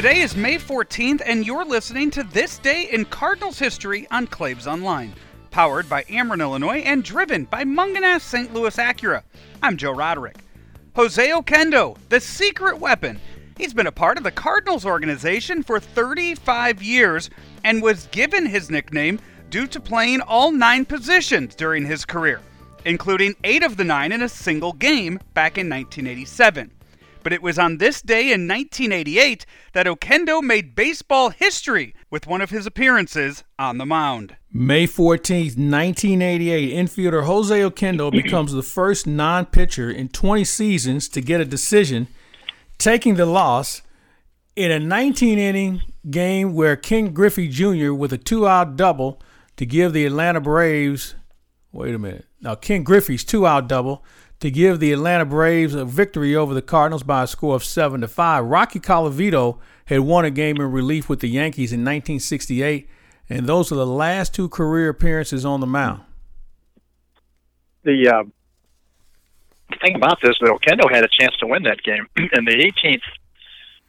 Today is May 14th, and you're listening to This Day in Cardinals History on Claibs Online. Powered by Ameren, Illinois, and driven by Mungenast St. Louis Acura. I'm Joe Roderick. Jose Oquendo, the secret weapon. He's been a part of the Cardinals organization for 35 years and was given his nickname due to playing all nine positions during his career, including eight of the nine in a single game back in 1987. But it was on this day in 1988 that Oquendo made baseball history with one of his appearances on the mound. May 14th, 1988, infielder Jose Oquendo becomes the first non pitcher in 20 seasons to get a decision, taking the loss in a 19 inning game where Ken Griffey Jr., with a two out double to give the Atlanta Braves, wait a minute, now Ken Griffey's two out double to give the Atlanta Braves a victory over the Cardinals by a score of 7 to 5. Rocky Colavito had won a game in relief with the Yankees in 1968, and those are the last two career appearances on the mound. The uh, thing about this, though, Kendo had a chance to win that game. In the 18th,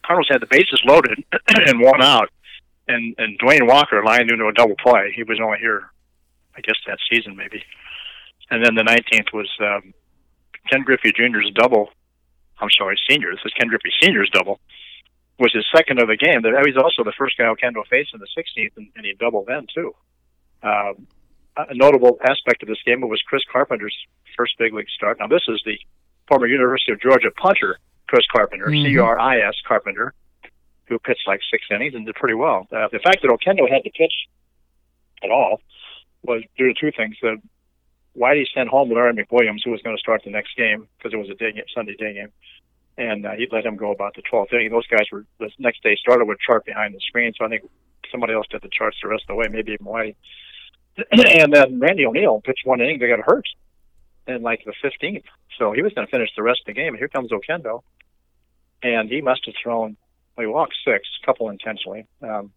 Cardinals had the bases loaded and one out, and and Duane Walker lined into a double play. He was only here, I guess, that season maybe. And then the 19th was um, Ken Griffey Jr.'s double. I'm sorry, senior. This is Ken Griffey Sr.'s double. Was his second of the game. That was also the first guy Oquendo faced in the 16th, and, and he doubled then too. Um, a notable aspect of this game was Cris Carpenter's first big league start. Now this is the former University of Georgia punter, Cris Carpenter, mm-hmm. C-R-I-S Carpenter, who pitched like six innings and did pretty well. Uh, the fact that Oquendo had to pitch at all was due to two things. The Whitey sent home Larry McWilliams, who was going to start the next game because it was a day game, Sunday day game, and uh, he let him go about the 12th inning. Those guys were the next day started with chart behind the screen, so I think somebody else did the charts the rest of the way, maybe even Whitey. and then Randy O'Neal pitched one inning, they got hurt in like the 15th, so he was going to finish the rest of the game. And here comes Oquendo, and he must have thrown. Well, he walked six, a couple intentionally, um,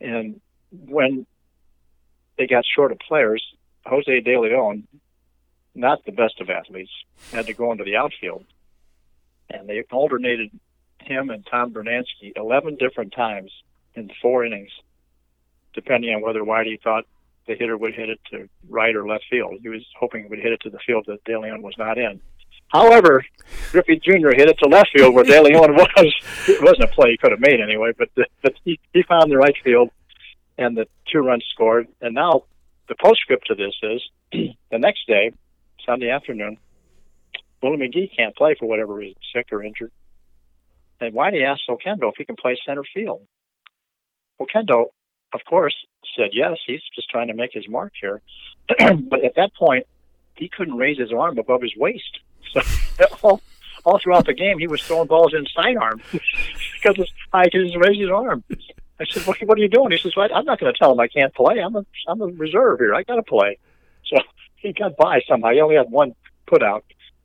and when they got short of players, Jose De Leon, not the best of athletes, had to go into the outfield. And they alternated him and Tom Brunansky 11 different times in four innings, depending on whether Whitey thought the hitter would hit it to right or left field. He was hoping it would hit it to the field that De Leon was not in. However, Griffey Jr. hit it to left field where De Leon was. It wasn't a play he could have made anyway, but, the, but he, he found the right field, and the two runs scored. And now the postscript to this is the next day, Sunday afternoon, Willie McGee can't play for whatever reason, sick or injured. And Whitey asked Oquendo if he can play center field. Oquendo, of course, said yes. He's just trying to make his mark here. but at that point, he couldn't raise his arm above his waist. So all, all throughout the game, he was throwing balls in sidearm because I couldn't raise his arm. I said, what, what are you doing? He says, well, I'm not going to tell him I can't play. I'm a, I'm a reserve here. I got to play. So he got by somehow. He only had one put out.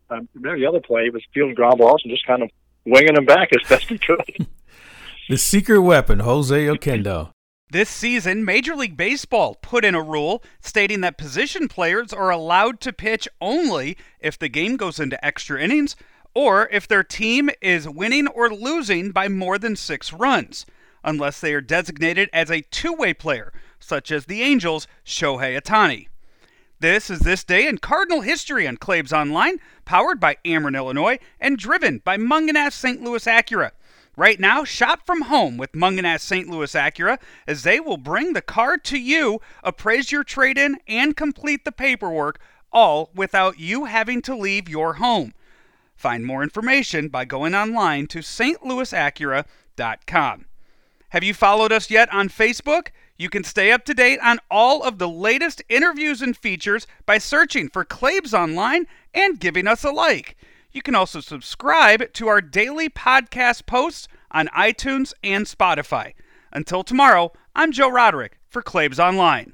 Um, the other play, he was fielding ground balls and just kind of winging them back as best he could. the secret weapon, Jose Oquendo. This season, Major League Baseball put in a rule stating that position players are allowed to pitch only if the game goes into extra innings or if their team is winning or losing by more than six runs unless they are designated as a two way player, such as the Angels' Shohei Ohtani. This is This Day in Cardinal History on Claibs Online, powered by Ameren, Illinois, and driven by Mungenast St. Louis Acura. Right now, shop from home with Mungenast St. Louis Acura as they will bring the car to you, appraise your trade in, and complete the paperwork, all without you having to leave your home. Find more information by going online to stlouisacura.com. Have you followed us yet on Facebook? You can stay up to date on all of the latest interviews and features by searching for Claibs Online and giving us a like. You can also subscribe to our daily podcast posts on iTunes and Spotify. Until tomorrow, I'm Joe Roderick for Claibs Online.